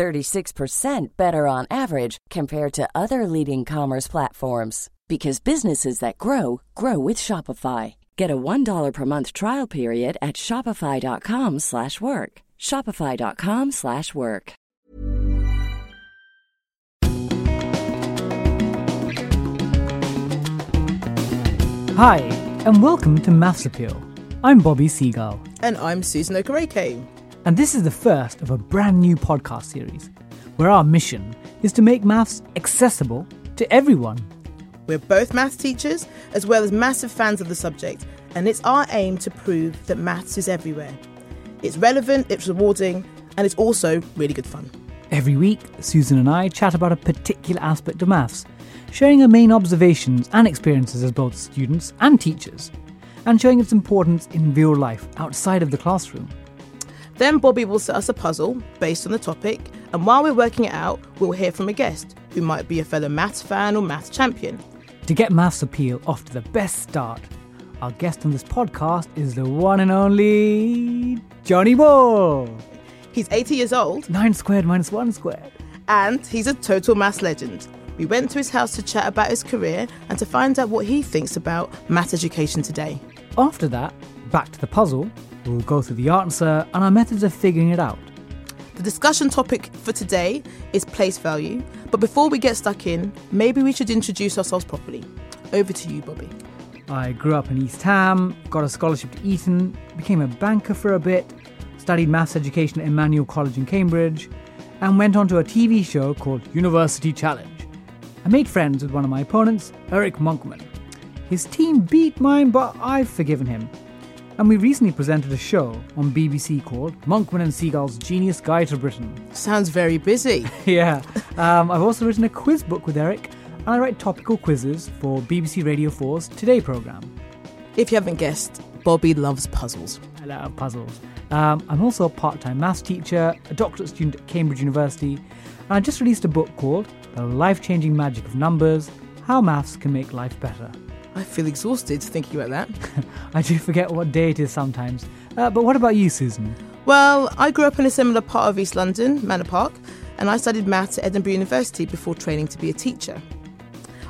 36% better on average compared to other leading commerce platforms because businesses that grow grow with Shopify. Get a $1 per month trial period at shopify.com/work. shopify.com/work. Hi, and welcome to Maths Appeal. I'm Bobby Seagull, And I'm Susan Okereke. And this is the first of a brand new podcast series where our mission is to make maths accessible to everyone. We're both maths teachers as well as massive fans of the subject, and it's our aim to prove that maths is everywhere. It's relevant, it's rewarding, and it's also really good fun. Every week, Susan and I chat about a particular aspect of maths, sharing our main observations and experiences as both students and teachers, and showing its importance in real life outside of the classroom. Then Bobby will set us a puzzle based on the topic, and while we're working it out, we'll hear from a guest who might be a fellow maths fan or maths champion. To get Maths Appeal off to the best start, our guest on this podcast is the one and only Johnny Ball. He's 80 years old 9 squared minus 1 squared. and he's a total maths legend. We went to his house to chat about his career and to find out what he thinks about maths education today. After that, back to the puzzle, we'll go through the answer and our methods of figuring it out. The discussion topic for today is place value, but before we get stuck in, maybe we should introduce ourselves properly. Over to you, Bobby. I grew up in East Ham, got a scholarship to Eton, became a banker for a bit, studied maths education at Emmanuel College in Cambridge, and went on to a TV show called University Challenge. I made friends with one of my opponents, Eric Monkman. His team beat mine, but I've forgiven him. And we recently presented a show on BBC called Monkman and Seagull's Genius Guide to Britain. Sounds very busy. yeah. Um, I've also written a quiz book with Eric, and I write topical quizzes for BBC Radio 4's Today programme. if you haven't guessed, Bobby loves puzzles. I love puzzles. Um, I'm also a part time maths teacher, a doctorate student at Cambridge University, and I just released a book called The Life Changing Magic of Numbers How Maths Can Make Life Better. I feel exhausted thinking about that. I do forget what day it is sometimes. Uh, but what about you, Susan? Well, I grew up in a similar part of East London, Manor Park, and I studied maths at Edinburgh University before training to be a teacher.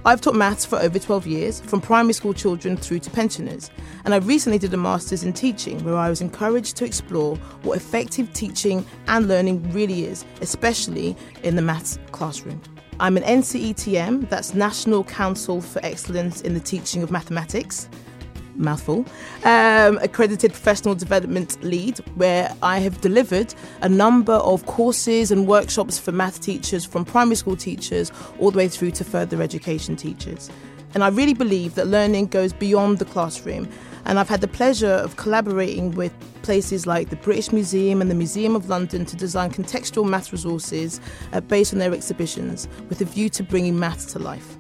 I've taught maths for over 12 years, from primary school children through to pensioners, and I recently did a master's in teaching where I was encouraged to explore what effective teaching and learning really is, especially in the maths classroom. I'm an NCETM, that's National Council for Excellence in the Teaching of Mathematics, mouthful, um, accredited professional development lead, where I have delivered a number of courses and workshops for math teachers, from primary school teachers all the way through to further education teachers. And I really believe that learning goes beyond the classroom. And I've had the pleasure of collaborating with places like the British Museum and the Museum of London to design contextual maths resources uh, based on their exhibitions with a view to bringing maths to life.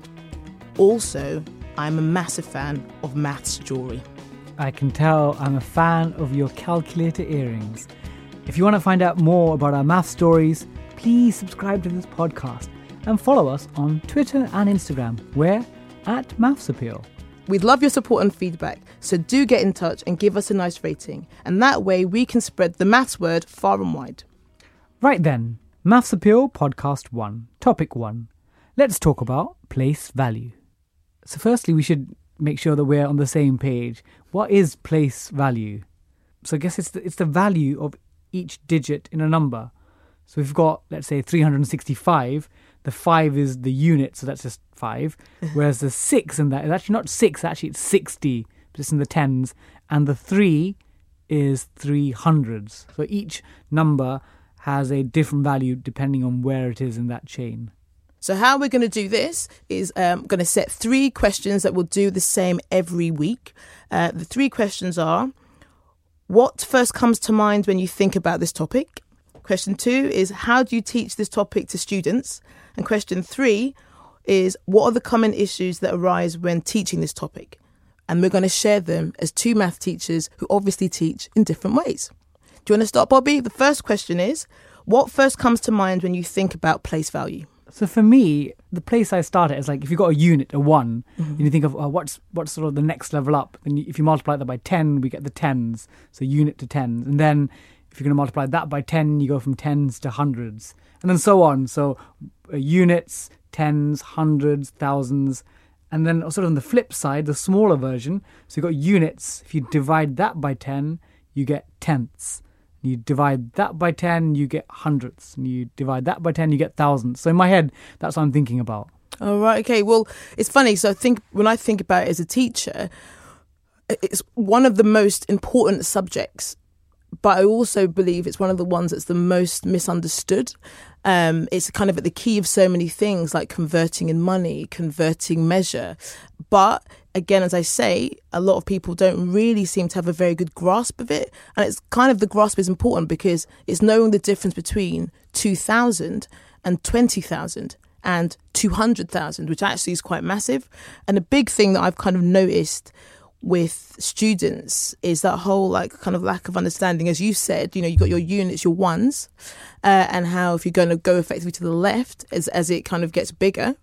Also, I'm a massive fan of maths jewellery. I can tell I'm a fan of your calculator earrings. If you want to find out more about our math stories, please subscribe to this podcast and follow us on Twitter and Instagram. We're at Maths Appeal. We'd love your support and feedback, so do get in touch and give us a nice rating. And that way we can spread the maths word far and wide. Right then, Maths Appeal Podcast 1, Topic 1. Let's talk about place value. So, firstly, we should make sure that we're on the same page. What is place value? So, I guess it's the, it's the value of each digit in a number. So, we've got, let's say, 365. The 5 is the unit, so that's just 5. Whereas the 6 in that is actually not 6, actually it's 60, but it's in the tens. And the 3 is three hundreds. So each number has a different value depending on where it is in that chain. So, how we're going to do this is um, going to set three questions that will do the same every week. Uh, the three questions are What first comes to mind when you think about this topic? Question two is How do you teach this topic to students? And question three is what are the common issues that arise when teaching this topic? And we're going to share them as two math teachers who obviously teach in different ways. Do you want to start, Bobby? The first question is what first comes to mind when you think about place value? So for me, the place I start at is like if you've got a unit, a one, mm-hmm. and you think of oh, what's what's sort of the next level up, and if you multiply that by ten, we get the tens, so unit to tens, and then if you're going to multiply that by ten, you go from tens to hundreds, and then so on. So uh, units, tens, hundreds, thousands, and then sort of on the flip side, the smaller version. So you've got units. If you divide that by ten, you get tenths. You divide that by 10, you get hundreds. And you divide that by 10, you get thousands. So in my head, that's what I'm thinking about. All right. Okay. Well, it's funny. So I think when I think about it as a teacher, it's one of the most important subjects, but I also believe it's one of the ones that's the most misunderstood. Um, it's kind of at the key of so many things like converting in money, converting measure. But again, as I say, a lot of people don't really seem to have a very good grasp of it. And it's kind of the grasp is important because it's knowing the difference between 2,000 and 20,000 and 200,000, which actually is quite massive. And a big thing that I've kind of noticed with students is that whole like kind of lack of understanding as you said you know you've got your units your ones uh, and how if you're going to go effectively to the left as, as it kind of gets bigger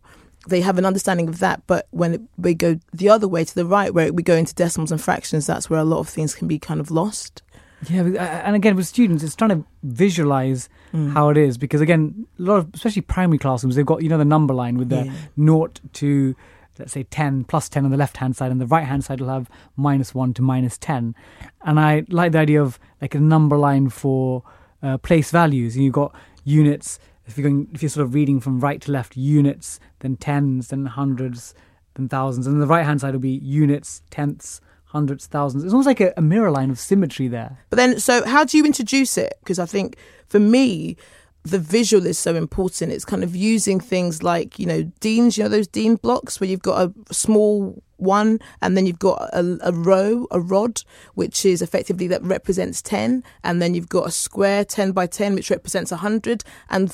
they have an understanding of that. But when we go the other way to the right, where we go into decimals and fractions, that's where a lot of things can be kind of lost. Yeah, and again with students, it's trying to visualize mm. how it is because again, a lot of especially primary classrooms, they've got you know the number line with the yeah. naught to let's say 10 plus 10 on the left hand side and the right hand side will have minus 1 to minus 10 and i like the idea of like a number line for uh, place values and you've got units if you're going, if you're sort of reading from right to left, units, then tens, then hundreds, then thousands, and the right hand side will be units, tenths, hundreds, thousands. It's almost like a, a mirror line of symmetry there. But then, so how do you introduce it? Because I think for me, the visual is so important. It's kind of using things like, you know, Dienes, you know, those Dean blocks where you've got a small one and then you've got a, a, row, a rod, which is effectively that represents 10. And then you've got a square 10 by 10, which represents 100. And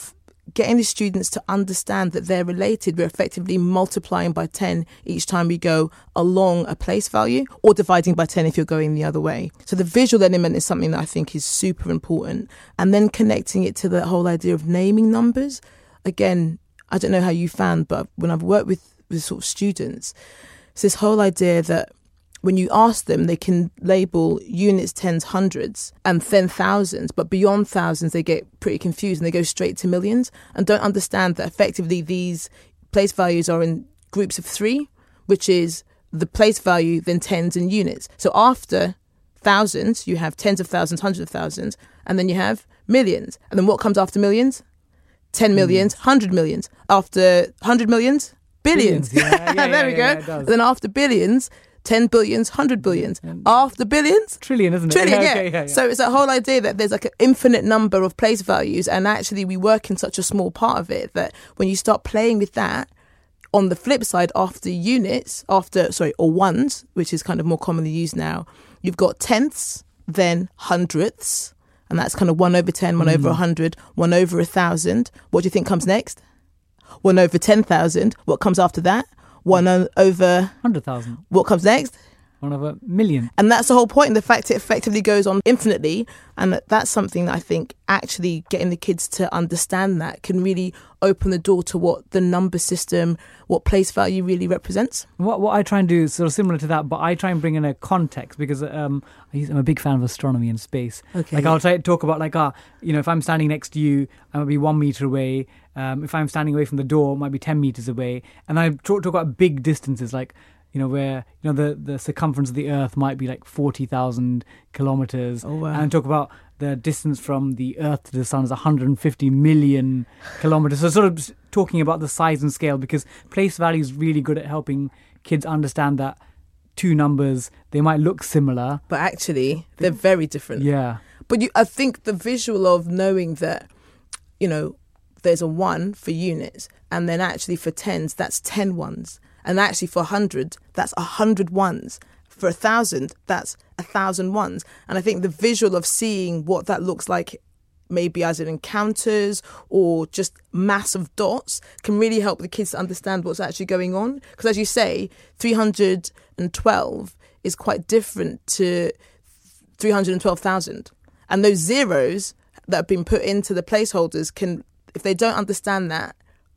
getting the students to understand that they're related, we're effectively multiplying by 10 each time we go along a place value or dividing by 10 if you're going the other way. So the visual element is something that I think is super important. And then connecting it to the whole idea of naming numbers. Again, I don't know how you found, but when I've worked with, with sort of students, it's this whole idea that when you ask them, they can label units, tens, hundreds, and then thousands. But beyond thousands, they get pretty confused and they go straight to millions and don't understand that effectively these place values are in groups of three, which is the place value, then tens and units. So after thousands, you have tens of thousands, hundreds of thousands, and then you have millions. And then what comes after millions? 10 millions, 100 millions. After 100 millions, billions. billions. Yeah, yeah, there yeah, we go. then after billions, 10 billions, 100 billions. After billions? Trillion, isn't it? Trillion, yeah. Okay, yeah, yeah. So it's a whole idea that there's like an infinite number of place values, and actually we work in such a small part of it that when you start playing with that, on the flip side, after units, after, sorry, or ones, which is kind of more commonly used now, you've got tenths, then hundredths, and that's kind of 1 over 10, 1 mm. over 100, 1 over a 1,000. What do you think comes next? 1 over 10,000. What comes after that? One over 100,000. What comes next? One of a million. And that's the whole point. The fact it effectively goes on infinitely. And that that's something that I think actually getting the kids to understand that can really open the door to what the number system, what place value really represents. What what I try and do is sort of similar to that, but I try and bring in a context because um, I'm a big fan of astronomy and space. Okay. Like I'll try to talk about like, ah, you know, if I'm standing next to you, I might be one meter away. Um, if I'm standing away from the door, it might be 10 meters away. And I talk, talk about big distances, like, you know, where, you know, the, the circumference of the Earth might be like 40,000 kilometers. Oh, wow. And talk about the distance from the Earth to the Sun is 150 million kilometers. So, sort of talking about the size and scale because place value is really good at helping kids understand that two numbers, they might look similar. But actually, they're very different. Yeah. But you, I think the visual of knowing that, you know, there's a one for units, and then actually for tens, that's 10 ones. And actually for 100, that's 100 ones. For a thousand, that's a thousand ones. And I think the visual of seeing what that looks like maybe as in encounters or just massive dots can really help the kids to understand what's actually going on. Because as you say, 312 is quite different to 312,000. And those zeros that have been put into the placeholders can, if they don't understand that,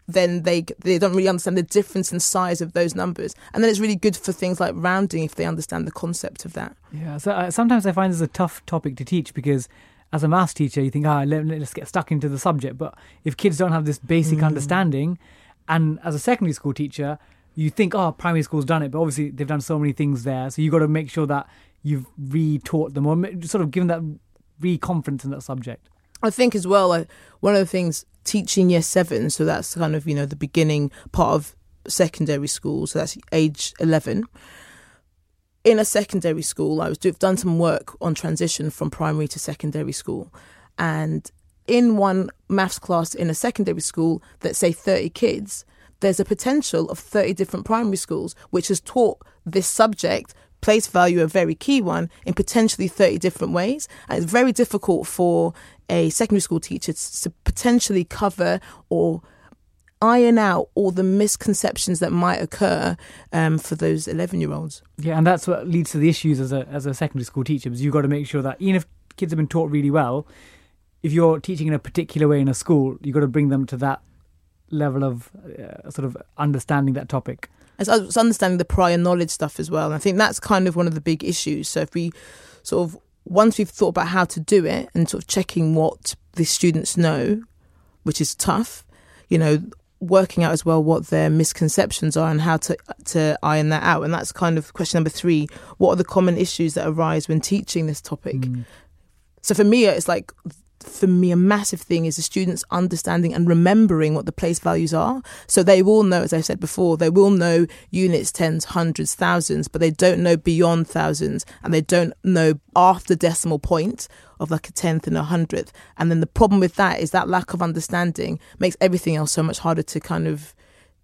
then they they don't really understand the difference in size of those numbers, and then it's really good for things like rounding if they understand the concept of that. Yeah, so uh, sometimes I find this a tough topic to teach because as a maths teacher, you think, ah, let, us get stuck into the subject. But if kids don't have this basic mm. understanding, and as a secondary school teacher, you think, oh, primary school's done it, but obviously they've done so many things there. So you've got to make sure that you've re-taught them or sort of given that re-confidence in that subject. I think as well, like, one of the things teaching year seven, so that's kind of, you know, the beginning part of secondary school, so that's age 11 in a secondary school, I was I've done some work on transition from primary to secondary school, and in one maths class in a secondary school that say 30 kids, there's a potential of 30 different primary schools, which has taught this subject place value a very key one in potentially 30 different ways. And it's very difficult for a secondary school teacher to potentially cover or iron out all the misconceptions that might occur um, for those 11 year olds. Yeah, and that's what leads to the issues as a, as a secondary school teacher, because you've got to make sure that even if kids have been taught really well, if you're teaching in a particular way in a school, you've got to bring them to that level of uh, sort of understanding that topic. It's, it's understanding the prior knowledge stuff as well. And I think that's kind of one of the big issues. So if we sort of, once we've thought about how to do it and sort of checking what the students know, which is tough, you know, working out as well what their misconceptions are and how to to iron that out. And that's kind of question number three: What are the common issues that arise when teaching this topic? Mm. So for me, it's like for me, a massive thing is the students understanding and remembering what the place values are. So they will know, as I said before, they will know units, tens, hundreds, thousands, but they don't know beyond thousands and they don't know after decimal point of like a tenth and a hundredth. And then the problem with that is that lack of understanding makes everything else so much harder to kind of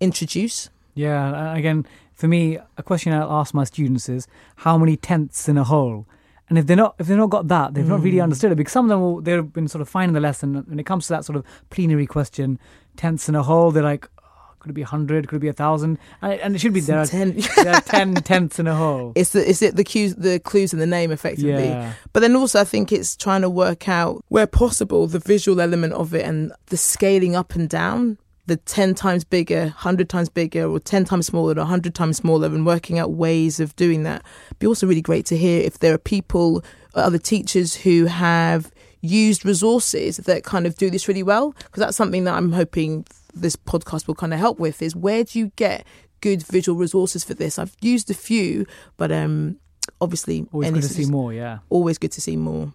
introduce. Yeah, again, for me, a question I'll ask my students is how many tenths in a whole? And if they're not, if they've not got that, they've mm. not really mm. understood it. Because some of them, will, they've been sort of finding the lesson. When it comes to that sort of plenary question, tenths in a whole, they're like, oh, could it be a hundred? Could it be a thousand? And, and, it should be there are, ten. there are ten tenths in a whole. It's the, is it the cues, the clues in the name, effectively. Yeah. But then also, I think it's trying to work out where possible the visual element of it and the scaling up and down the 10 times bigger, 100 times bigger, or 10 times smaller, or 100 times smaller, and working out ways of doing that. It'd be also really great to hear if there are people, other teachers who have used resources that kind of do this really well, because that's something that I'm hoping this podcast will kind of help with is where do you get good visual resources for this? I've used a few, but um, obviously always good to see more. Yeah, always good to see more.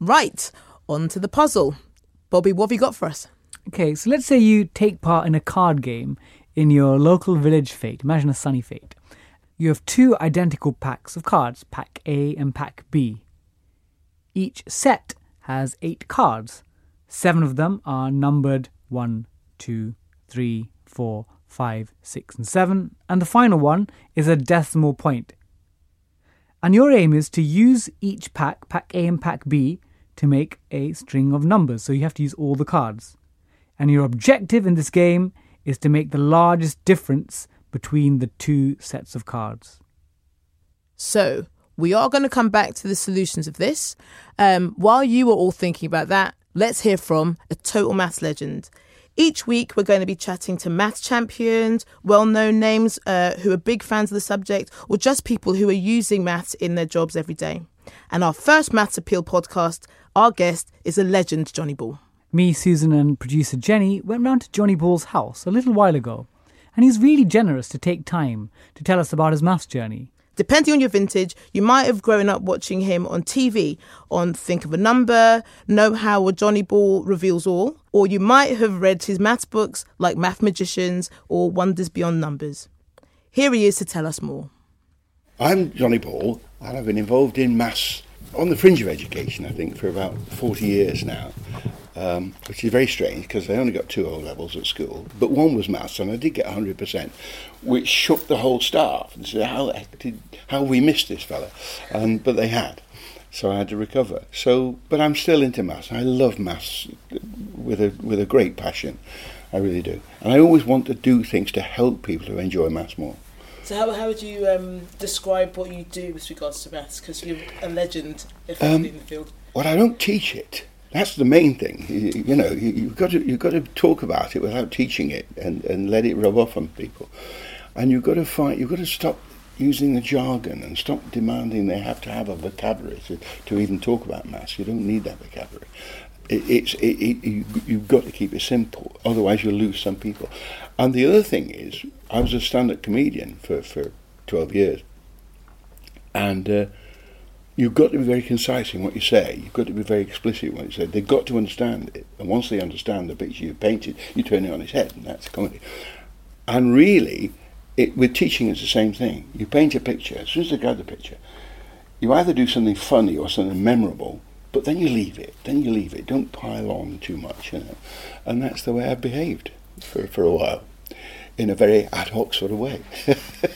Right, on to the puzzle. Bobby, what have you got for us? Okay, so let's say you take part in a card game in your local village fete. Imagine a sunny fete. You have two identical packs of cards, pack A and pack B. Each set has eight cards. Seven of them are numbered 1, 2, 3, 4, 5, 6, and 7, and the final one is a decimal point. And your aim is to use each pack, pack A and pack B, to make a string of numbers. So you have to use all the cards and your objective in this game is to make the largest difference between the two sets of cards. So, we are going to come back to the solutions of this. Um, while you are all thinking about that, let's hear from a total maths legend. Each week, we're going to be chatting to maths champions, well known names uh, who are big fans of the subject, or just people who are using maths in their jobs every day. And our first Maths Appeal podcast, our guest is a legend, Johnny Ball. Me, Susan, and producer Jenny went round to Johnny Ball's house a little while ago, and he's really generous to take time to tell us about his maths journey. Depending on your vintage, you might have grown up watching him on TV on Think of a Number, Know How or Johnny Ball Reveals All, or you might have read his maths books like Math Magicians or Wonders Beyond Numbers. Here he is to tell us more. I'm Johnny Ball, and I've been involved in maths on the fringe of education, I think, for about 40 years now um, which is very strange because I only got two O levels at school, but one was maths and I did get 100%, which shook the whole staff and said, how, did, how we missed this fella? Um, but they had. so I had to recover. So, but I'm still into maths. I love maths with a with a great passion. I really do, and I always want to do things to help people to enjoy maths more. So how, how would you um, describe what you do with regards to maths? Because you're a legend effectively Um, in the field. Well, I don't teach it. That's the main thing. You, you know, you, you've got to you've got to talk about it without teaching it, and, and let it rub off on people. And you've got to find you've got to stop using the jargon and stop demanding they have to have a vocabulary to, to even talk about maths. You don't need that vocabulary. It, it's it, it, you, you've got to keep it simple, otherwise you'll lose some people. And the other thing is, I was a stand-up comedian for, for 12 years, and uh, you've got to be very concise in what you say. You've got to be very explicit in what you say. They've got to understand it, and once they understand the picture you've painted, you turn it on its head, and that's comedy. And really, it, with teaching, it's the same thing. You paint a picture. As soon as they grab the picture, you either do something funny or something memorable, but then you leave it. Then you leave it. Don't pile on too much, you know. And that's the way I've behaved for, for a while, in a very ad hoc sort of way.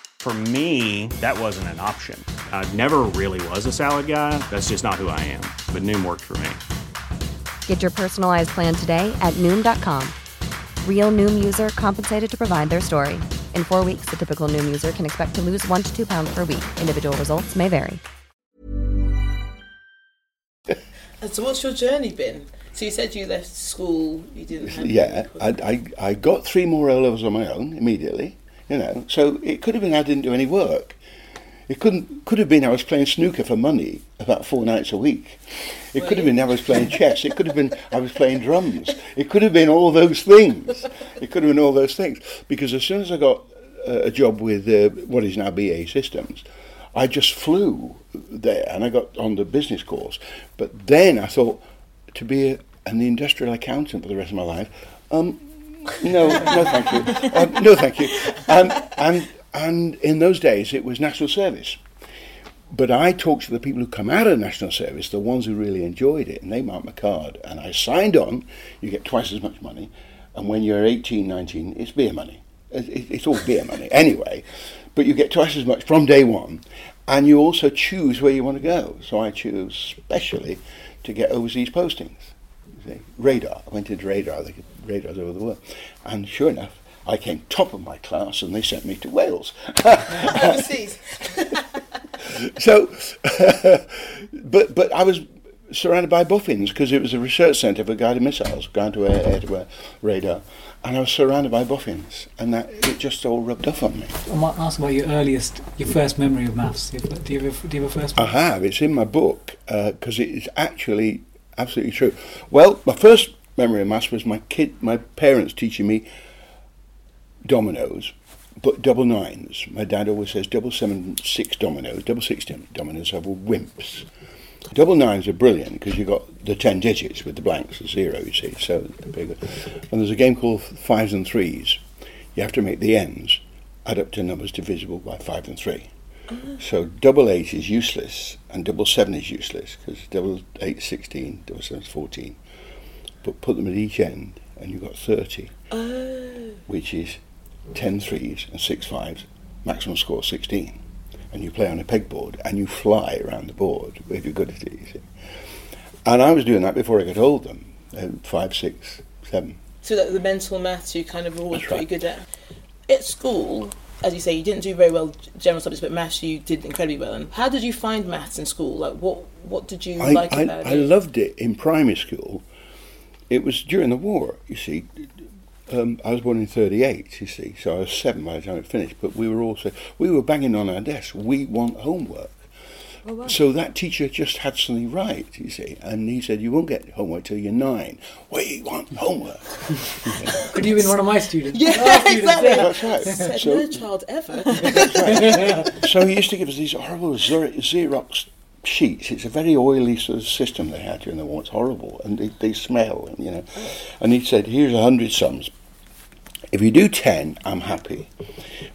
For me, that wasn't an option. I never really was a salad guy. That's just not who I am. But Noom worked for me. Get your personalized plan today at Noom.com. Real Noom user compensated to provide their story. In four weeks, the typical Noom user can expect to lose one to two pounds per week. Individual results may vary. And so what's your journey been? So you said you left school, you didn't have... yeah, I, I, I got three more O levels on my own immediately, you know. So it could have been I didn't do any work. It couldn't could have been I was playing snooker for money about four nights a week. It could have been I was playing chess. It could have been I was playing drums. It could have been all those things. It could have been all those things because as soon as I got a job with uh, what is now BAE Systems, I just flew there and I got on the business course. But then I thought to be a, an industrial accountant for the rest of my life. Um, no, no, thank you. Um, no, thank you. And, and, and in those days, it was national service. But I talked to the people who come out of national service, the ones who really enjoyed it, and they marked my card. And I signed on. You get twice as much money. And when you're 18, 19, it's beer money. It- it- It's all beer money anyway. But you get twice as much from day one. And you also choose where you want to go. So I choose specially to get overseas postings. You see, Radar. I went into radar. They could radars over the world. And sure enough, I came top of my class and they sent me to Wales. Overseas. so, but but I was surrounded by boffins because it was a research centre for guided missiles, ground to air, air to air radar, and I was surrounded by boffins, and that it just all rubbed off on me. I might ask about your earliest, your first memory of maths. Do you have, do you have, a, do you have a first I have. It's in my book uh, because it is actually absolutely true. Well, my first memory of maths was my kid, my parents teaching me dominoes, but double nines. My dad always says double seven six dominoes. Double six dominoes are wimps. Double nines are brilliant because you've got the ten digits with the blanks, the zero, you see. So bigger. And there's a game called fives and threes. You have to make the ends add up to numbers divisible by five and three. Ah. So double eight is useless and double seven is useless because double eight is 16, double seven is 14. But put them at each end and you've got 30, which is 10 threes and 6 fives, maximum score 16. And you play on a pegboard and you fly around the board if you're good at it, you see. And I was doing that before I got told them, uh, five, six, seven. So that the mental maths you kind of always pretty right. good at. At school, as you say, you didn't do very well general subjects, but maths you did incredibly well. And how did you find maths in school? Like, what what did you I, like I, about I it? I loved it in primary school. It was during the war, you see. Um, I was born in 38, you see, so I was seven by the time it finished. But we were also, we were banging on our desks. We want homework. So that teacher just had something right, you see, and he said, "You won't get homework till you're nine. We want homework." Could you have been one of my students? Yeah, Our students, exactly. yeah. That's right. Said So, no child ever. so he used to give us these horrible Xer- Xerox sheets. It's a very oily sort of system they had here, during the war. It's horrible, and they, they smell, you know. And he said, "Here's a hundred sums. If you do ten, I'm happy."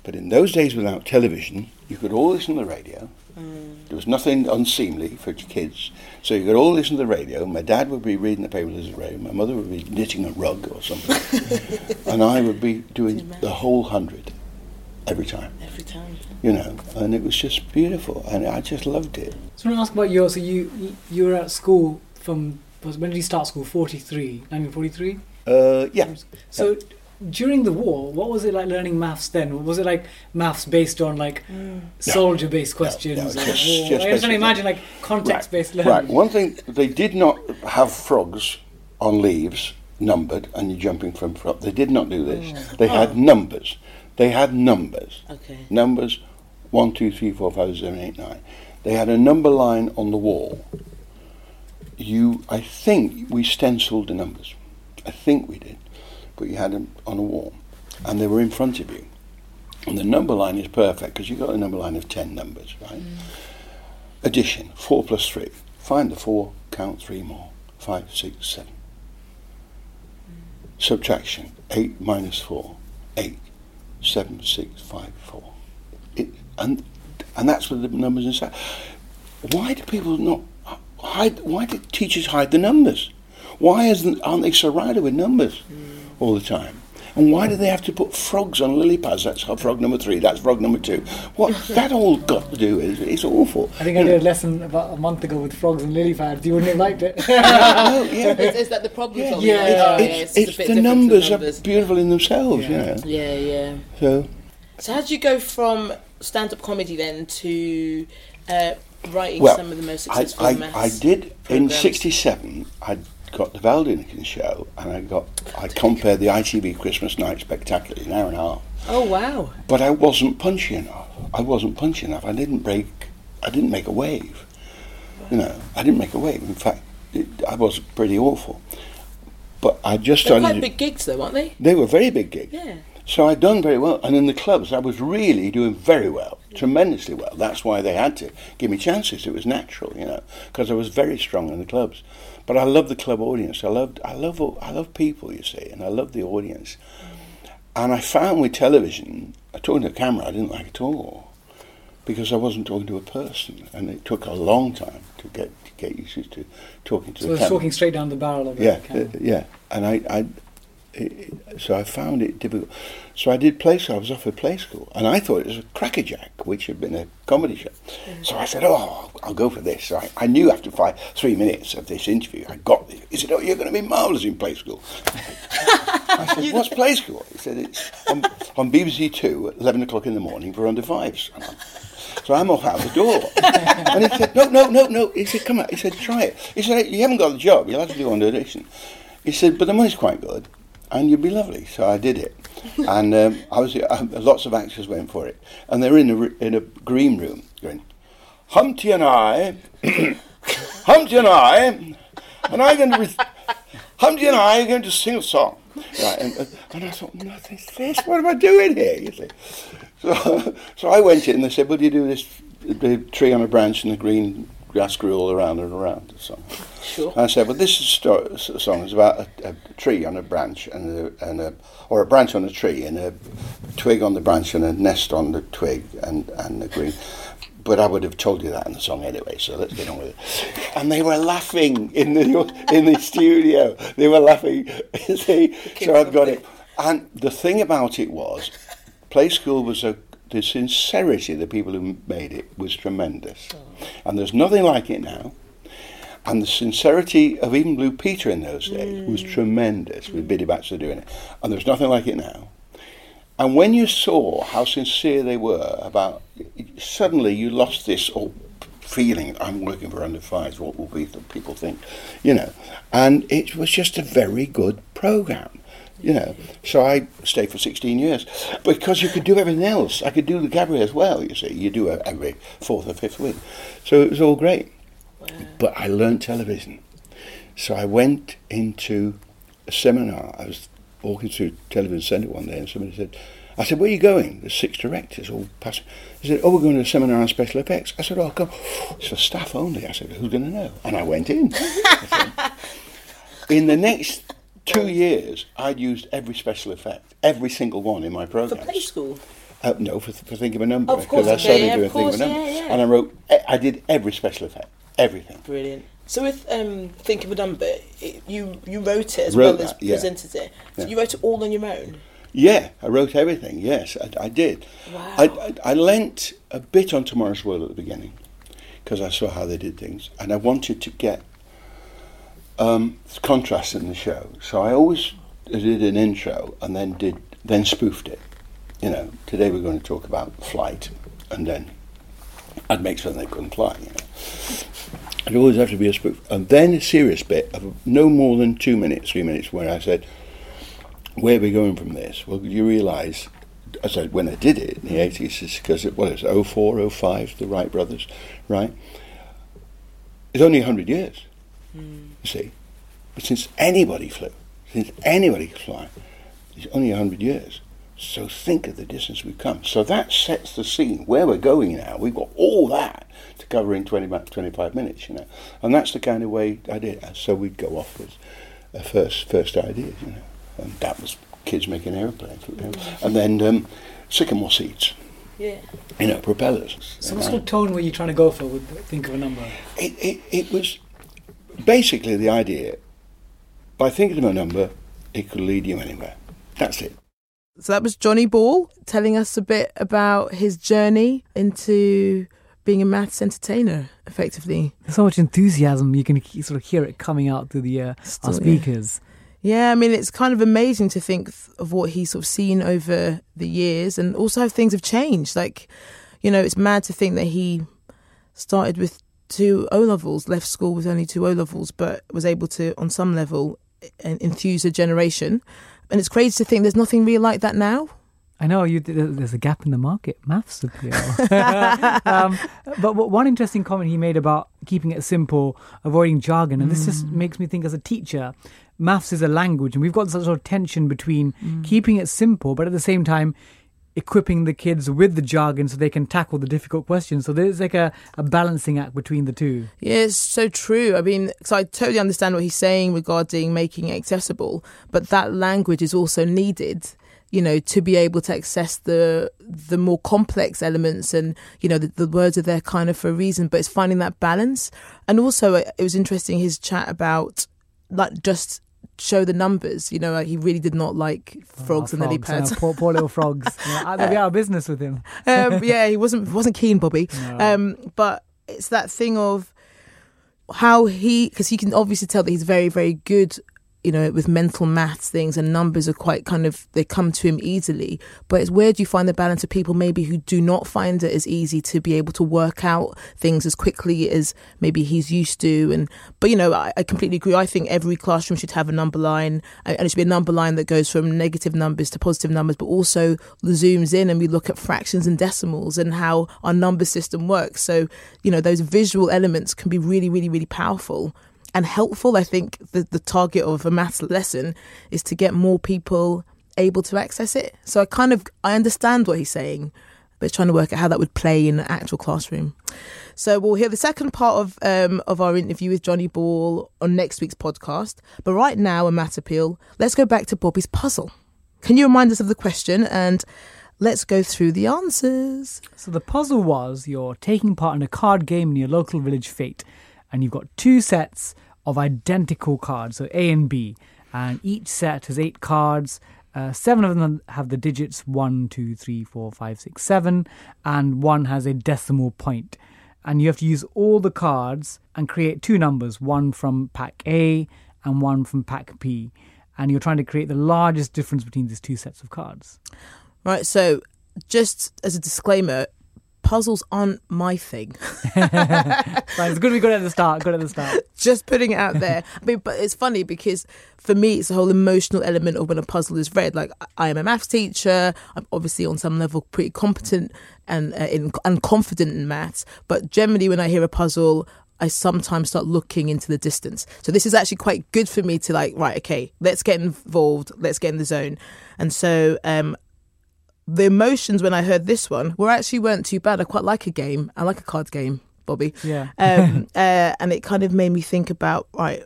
But in those days, without television, you could all listen to the radio. Mm. There was nothing unseemly for kids, so you could all listen to the radio. My dad would be reading the paper to the radio. My mother would be knitting a rug or something, and I would be doing the whole hundred every time Every time. you know, and it was just beautiful, and I just loved it. So I want to ask about your. So you you- you were at school from was- when did you start school? 43, 1943. Uh, yeah, So during the war, what was it like learning maths then? Was it like maths based on like soldier-based questions? no, or just- war? just I just trying basically- to imagine like context-based learning. right. One thing they did not have frogs on leaves numbered, and you're jumping from frog. They did not do this. They had numbers. They had numbers. Okay. Numbers one, two, three, four, five, seven, eight, nine. They had a number line on the wall. You, I think we stenciled the numbers. I think we did, but you had them on a wall, and they were in front of you. And the number line is perfect because you've got a number line of 10 numbers, right? Mm. Addition, 4 plus 3. Find the 4, count 3 more. Five, six, seven. Mm. Subtraction, 8 minus 4. 8, 7, 6, 5, 4. It, and, and that's what the numbers inside. Why do people not hide, why do teachers hide the numbers? Why isn't, aren't they surrounded with numbers all the time? And why do they have to put frogs on lily pads? That's frog number three. That's frog number two. What that all got to do is it's awful. I think I did a lesson about a month ago with frogs and lily pads. You wouldn't have liked it. Oh, yeah. Is, is that the problem? Yeah, yeah, yeah. It's, a it's bit the numbers, numbers. are beautiful in themselves, you know. Yeah, yeah. So So how did you go from stand-up comedy then to uh, writing well, some of the most successful I, maths I did in '67. I got the Val Doonican show, and I got I compared the ITV Christmas Night Spectacular an hour and a half. Oh wow! But I wasn't punchy enough. I wasn't punchy enough. I didn't break. I didn't make a wave. You know, I didn't make a wave. In fact, it, I was pretty awful. But I just They're quite big gigs though, aren't they? They were very big gigs. Yeah. So I'd done very well, and in the clubs I was really doing very well, tremendously well. That's why they had to give me chances. It was natural, you know, because I was very strong in the clubs. But I love the club audience. I loved, I love, I love people, you see, and I love the audience. And I found with television, uh, talking to a camera, I didn't like it at all, because I wasn't talking to a person, and it took a long time to get to get used to talking to so the it's camera. talking straight down the barrel of Yeah, the camera. uh, yeah, and I, I, it, so I found it difficult. So I did play school. I was offered play school, and I thought it was a crackerjack, which had been a comedy show. So I said, "Oh, I'll go for this." So I, I knew after five, three minutes of this interview, I got this. He said, "Oh, you're going to be marvellous in play school." I said, "What's play school?" He said, "It's on, on BBC Two at eleven o'clock in the morning for under fives." So I'm off out the door. and he said, no, no, no, no. He said, come on. He said, try it. He said, you haven't got the job. You'll have to do an audition. He said, but the money's quite good and you'd be lovely. So I did it. And um, I was, uh, lots of actors went for it. And they were in a, in a green room going, Humpty and I, Humpty and I, and I'm going to, re- Humpty and I are going to sing a song. Right, and, uh, and I thought, no, this, this, what am I doing here? You see. So, so I went in and they said, "Will you do this the tree on a branch and the green grass grew all around and around?" The song. Sure. And I said, "Well, this is sto- song is about a, a tree on a branch and a, and a or a branch on a tree and a twig on the branch and a nest on the twig and and the green." But I would have told you that in the song anyway, so let's get on with it. And they were laughing in the in the studio. They were laughing. See, so I've got it. And the thing about it was, Play School was a the sincerity of the people who made it was tremendous, and there's nothing like it now. And the sincerity of even Blue Peter in those days mm. was tremendous with Biddy Baxter doing it, and there's nothing like it now. And when you saw how sincere they were about, suddenly you lost this oh, feeling, I'm working for under fives, what will be people think, you know. And it was just a very good program. You know, so I stayed for 16 years because you could do everything else. I could do the cabaret as well. You see, you do every fourth or fifth week, so it was all great. But I learned television, so I went into a seminar. I was walking through Television Centre one day, and somebody said, "I said, where are you going?" There's six directors all passing. He said, "Oh, we're going to a seminar on special effects." I said, "Oh, come. It's for staff only." I said, "Who's going to know?" And I went in. I said, in the next two years, I'd used every special effect, every single one in my programme. For play school. Uh, no, for, for Think of a Number. Of course, because I started yeah, doing of Think of a Number. yeah, yeah. And I wrote, I did every special effect, everything. Brilliant. So with um, Think of a Number, it, you you wrote it as Wrote well as that, yeah. presented it. So you wrote it all on your own. Yeah, I wrote everything, yes, I, I did. Wow. I, I, I lent a bit on Tomorrow's World at the beginning because I saw how they did things and I wanted to get um, contrast in the show. So I always did an intro and then did then spoofed it. You know, today we're going to talk about flight and then I'd make something they couldn't fly. You know. It'd always have to be a spoof. And then a serious bit of no more than two minutes, three minutes, where I said, where are we going from this? Well, you realise, I, when I did it in the 80s, it's because it was 04, 05, the Wright brothers, right? It's only 100 years, you see. But since anybody flew, since anybody could fly, it's only 100 years. So think of the distance we've come. So that sets the scene where we're going now. We've got all that to cover in 20, mi- 25 minutes, you know. And that's the kind of way I did it. So we'd go off with a first first idea, you know. And that was kids making aeroplanes. you know. And then um, sycamore seats, Yeah. you know, propellers. So what sort of tone were you trying to go for with Think of a Number? It, it, it was basically the idea, by thinking of a number, it could lead you anywhere. That's it. So that was Johnny Ball telling us a bit about his journey into being a maths entertainer, effectively. There's so much enthusiasm. You can sort of hear it coming out through the uh, Still, our speakers. Yeah, I mean, it's kind of amazing to think of what he's sort of seen over the years, and also how things have changed. Like, you know, it's mad to think that he started with two O levels, left school with only two O levels, but was able to, on some level, enthuse a generation. And it's crazy to think there's nothing really like that now. I know you. There's a gap in the market. Maths appeal. um, but one interesting comment he made about keeping it simple, avoiding jargon, and this just makes me think as a teacher, maths is a language, and we've got such sort of tension between keeping it simple, but at the same time equipping the kids with the jargon so they can tackle the difficult questions. So there's like a, a balancing act between the two. Yeah, it's so true. I mean, so I totally understand what he's saying regarding making it accessible, but that language is also needed, you know, to be able to access the the more complex elements. And you know, the, the words are there kind of for a reason, but it's finding that balance. And also, it it was interesting his chat about like just show the numbers. You know, he really did not like frogs Oh, and lily frogs, pads. uh, poor, poor little frogs. Yeah, they'll be out of business with him. um, yeah, he wasn't wasn't keen, Bobby. No. Um, but it's that thing of how he, because he can obviously tell that he's very, very good. You know, with mental maths things and numbers are quite kind of they come to him easily. But it's where do you find the balance of people maybe who do not find it as easy to be able to work out things as quickly as maybe he's used to. And but you know, I, I completely agree. I think every classroom should have a number line, and it should be a number line that goes from negative numbers to positive numbers, but also zooms in and we look at fractions and decimals and how our number system works. So you know, those visual elements can be really, really, really powerful and helpful. I think the, the target of a maths lesson is to get more people able to access it. So I kind of I understand what he's saying, but trying to work out how that would play in an actual classroom. So we'll hear the second part of um, of our interview with Johnny Ball on next week's podcast. But right now, a math appeal. Let's go back to Bobby's puzzle. Can you remind us of the question and let's go through the answers? So the puzzle was you're taking part in a card game in your local village fate, and you've got two sets of identical cards, so A and B, and each set has eight cards. Uh, seven of them have the digits one, two, three, four, five, six, seven, and one has a decimal point. And you have to use all the cards and create two numbers, one from pack A and one from pack B. And you're trying to create the largest difference between these two sets of cards. Right. So just as a disclaimer, puzzles aren't my thing. Fine, it's good we got it at the start. Good at the start. Just putting it out there. I mean, but it's funny because for me, it's the whole emotional element of when a puzzle is read. Like, I am a maths teacher. I'm obviously on some level pretty competent and uh, in, and confident in maths. But generally, when I hear a puzzle, I sometimes start looking into the distance. So this is actually quite good for me to like, right, okay, let's get involved, let's get in the zone. And so um, the emotions when I heard this one were actually weren't too bad. I quite like a game. I like a card game, Bobby. Yeah. Um, uh, and it kind of made me think about right,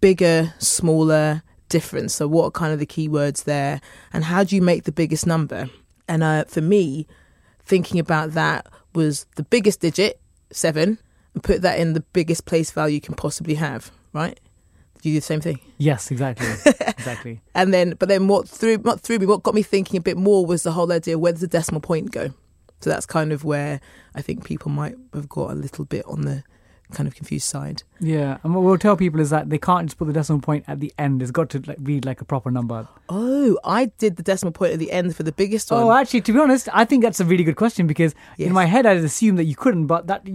bigger, smaller, difference. So what are kind of the keywords there, and how do you make the biggest number? And uh, for me, thinking about that was the biggest digit, seven, and put that in the biggest place value you can possibly have. Right? You do the same thing? Yes, exactly. exactly. And then, but then what threw what threw me, what got me thinking a bit more was the whole idea where does the decimal point go? So that's kind of where I think people might have got a little bit on the kind of confused side. Yeah, and what we'll tell people is that they can't just put the decimal point at the end. It's got to like, read like a proper number. Oh, I did the decimal point at the end for the biggest oh, one. Oh, actually, to be honest, I think that's a really good question because Yes. in my head I'd assume that you couldn't, but that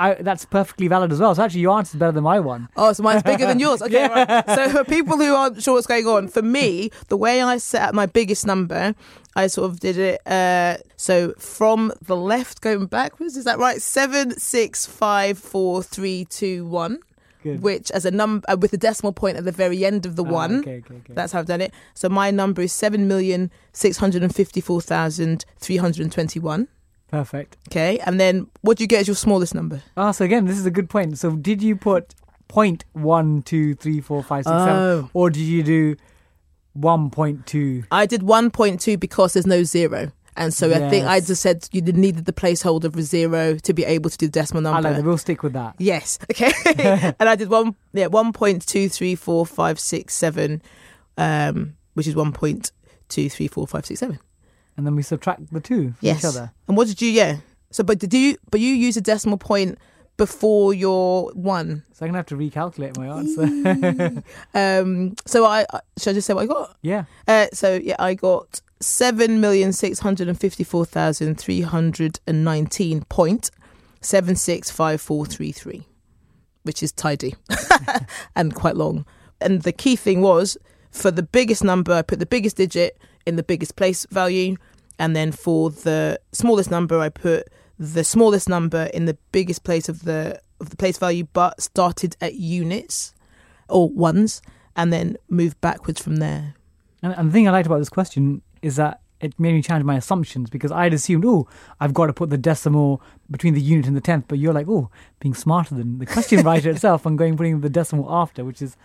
I, that's perfectly valid as well. So actually, your answer's better than my one. Oh, so mine's bigger than yours. Okay, right. So for people who aren't sure what's going on, for me, the way I set up my biggest number, I sort of did it. Uh, so from the left going backwards, is that right? Seven, six, five, four, three, two, one. Good. Which, as a number uh, with a decimal point at the very end of the Ah, one, okay, okay, okay. that's how I've done it. So my number is seven million six hundred and fifty-four thousand three hundred twenty-one. Perfect. Okay, and then what do you get as your smallest number? Ah, so again, this is a good point. So did you put point one, two, three, four, five, six, seven, Oh. or did you do one point two? I did 1.2 because there's no zero. And so I think I just said you needed the placeholder of a zero to be able to do the decimal I number. like that. We'll stick with that. Yes. Okay. and I did one, yeah, 1.23456, um, which is 1.23456, And then we subtract the two from Yes. each other. And what did you, yeah. So, but did you, but you use a decimal point before your one. So I'm gonna have to recalculate my answer. Um, so I, should I just say what I got? yeah. Uh, so yeah, I got seven million six hundred and fifty-four thousand three hundred and nineteen point seven six five four three three, which is tidy and quite long. And the key thing was for the biggest number, I put the biggest digit in the biggest place value, and then for the smallest number, I put the smallest number in the biggest place of the of the place value, but started at units or ones, and then moved backwards from there. And, and the thing I liked about this question is that it made me change my assumptions because I'd assumed, oh, I've got to put the decimal between the unit and the tenth, but you're like, oh, being smarter than the question writer itself and going putting the decimal after, which is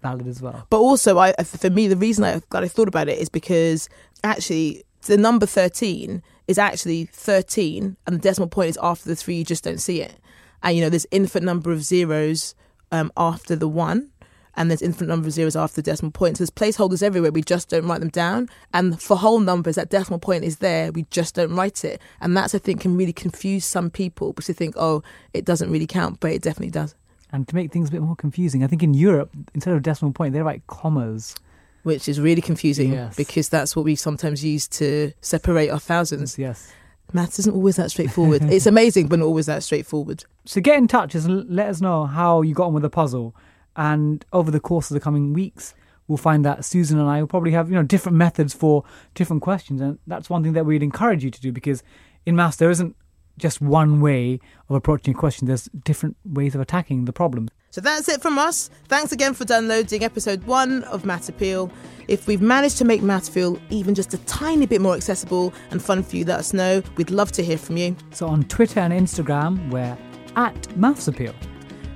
valid as well. But also, I for me, the reason I, that I thought about it is because actually the number thirteen is actually thirteen, and the decimal point is after the three. You just don't see it, and you know there's infinite number of zeros um, after the one. And there's infinite number of zeros after the decimal point. So there's placeholders everywhere. We just don't write them down. And for whole numbers, that decimal point is there. We just don't write it. And that's, I think, can really confuse some people because they think, oh, it doesn't really count, but it definitely does. And to make things a bit more confusing, I think in Europe, instead of decimal point, they write commas. Which is really confusing Yes. because that's what we sometimes use to separate our thousands. Yes. Maths isn't always that straightforward. it's amazing, but not always that straightforward. So get in touch and let us know how you got on with the puzzle. And over the course of the coming weeks, we'll find that Susan and I will probably have you know different methods for different questions, and that's one thing that we'd encourage you to do because in maths there isn't just one way of approaching a question. There's different ways of attacking the problem. So that's it from us. Thanks again for downloading episode one of Maths Appeal. If we've managed to make maths feel even just a tiny bit more accessible and fun for you, let us know. We'd love to hear from you. So on Twitter and Instagram, we're at Maths Appeal.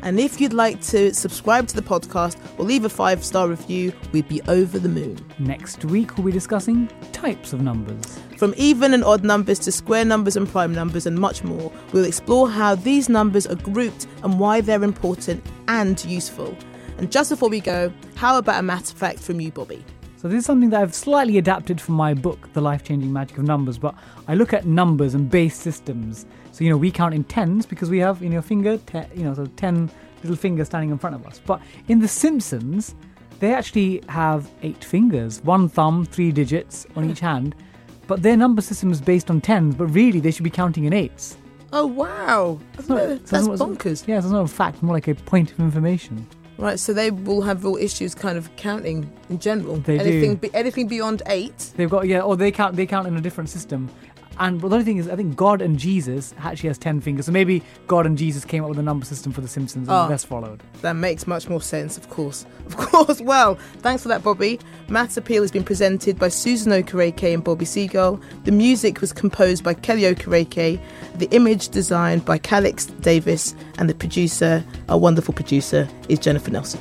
And if you'd like to subscribe to the podcast or leave a five star review, we'd be over the moon. Next week we'll be discussing types of numbers. From even and odd numbers to square numbers and prime numbers and much more, we'll explore how these numbers are grouped and why they're important and useful. And just before we go, how about a maths fact from you, Bobby? So this is something that I've slightly adapted from my book, The Life-Changing Magic of Numbers, but I look at numbers and base systems. So you know, we count in tens because we have in your finger, te- you know, so ten little fingers standing in front of us. But in The Simpsons, they actually have eight fingers, one thumb, three digits on each hand. But their number system is based on tens, but really they should be counting in eights. Oh wow, that's, No, that's not- bonkers. Yeah, it's not a fact, more like a point of information. Right, so they will have real issues, kind of counting in general. They do. Be, anything beyond eight. They've got yeah, or they count they count in a different system. And but the only thing is, I think God and Jesus actually has ten fingers. So maybe God and Jesus came up with a number system for the Simpsons, and Oh. the rest followed. That makes much more sense, of course. Of course. Well, thanks for that, Bobby. Maths Appeal has been presented by Susan Okereke and Bobby Seagull. The music was composed by Kelly Okereke. The image designed by Calix Davis. And the producer, our wonderful producer, is Jennifer Nelson.